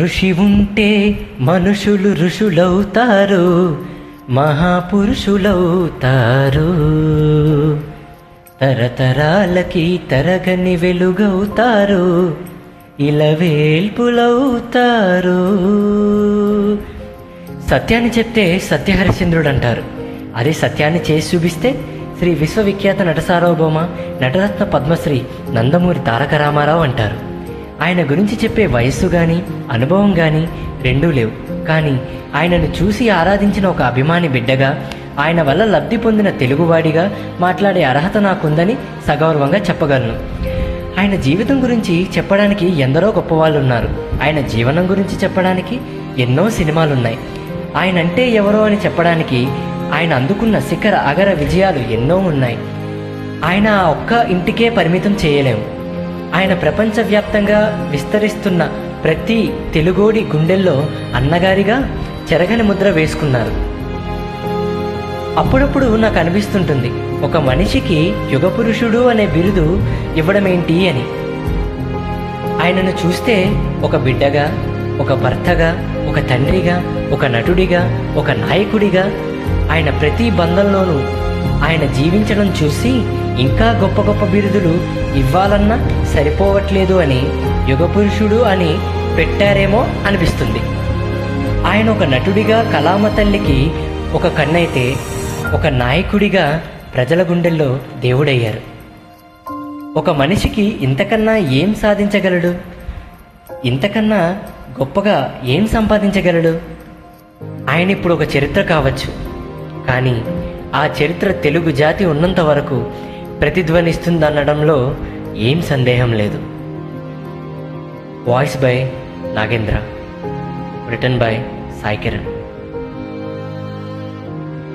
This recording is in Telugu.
ఋషి ఉంటే మనుషులు ఋషులవుతారు మహాపురుషులవుతారు తరతరాలకి తరగని వెలుగవుతారు ఇలవేల్పులవుతారు సత్యాన్ని చెప్తే సత్యహరిశ్చంద్రుడు అంటారు అదే సత్యాన్ని చేసి చూపిస్తే శ్రీ విశ్వవిఖ్యాత నటసార్వభౌమ నటరత్న పద్మశ్రీ నందమూరి తారక రామారావు అంటారు. ఆయన గురించి చెప్పే వయస్సు గాని అనుభవం గాని రెండూ లేవు. కానీ ఆయనను చూసి ఆరాధించిన ఒక అభిమాని బిడ్డగా ఆయన వల్ల లబ్ధి పొందిన తెలుగువాడిగా మాట్లాడే అర్హత నాకుందని సగౌరవంగా చెప్పగలను. ఆయన జీవితం గురించి చెప్పడానికి ఎందరో గొప్పవాళ్ళు ఉన్నారు ఆయన జీవనం గురించి చెప్పడానికి ఎన్నో సినిమాలున్నాయి. ఆయన అంటే ఎవరో అని చెప్పడానికి ఆయన అందుకున్న శిఖర అగర విజయాలు ఎన్నో ఉన్నాయి. ఆయన ఆ ఒక్క ఇంటికే పరిమితం చేయలేము. ఆయన ప్రపంచవ్యాప్తంగా విస్తరిస్తున్న ప్రతి తెలుగోడి గుండెల్లో అన్నగారిగా చెరగని ముద్ర వేసుకున్నారు. అప్పుడప్పుడు నాకు అనిపిస్తుంటుంది ఒక మనిషికి యుగపురుషుడు అనే బిరుదు ఇవ్వడమేంటి అని. ఆయనను చూస్తే ఒక బిడ్డగా ఒక భర్తగా ఒక తండ్రిగా ఒక నటుడిగా ఒక నాయకుడిగా ఆయన ప్రతి బంధంలోనూ ఆయన జీవించడం చూసి ఇంకా గొప్ప గొప్ప బిరుదులు ఇవ్వాలన్నా సరిపోవట్లేదు అని యుగపురుషుడు అని పెట్టారేమో అనిపిస్తుంది. ఆయన ఒక నటుడిగా కళామ తల్లికి ఒక కన్నైతే ఒక నాయకుడిగా ప్రజల గుండెల్లో దేవుడయ్యారు. ఒక మనిషికి ఇంతకన్నా ఏం సాధించగలడు? ఇంతకన్నా గొప్పగా ఏం సంపాదించగలడు? ఆయన ఇప్పుడు ఒక చరిత్ర కావచ్చు. కానీ ఆ చరిత్ర తెలుగు జాతి ఉన్నంత వరకు ప్రతిధ్వనిస్తుందనడంలో ఏం సందేహం లేదు. Voice by Nagendra. Written by Sai Kiran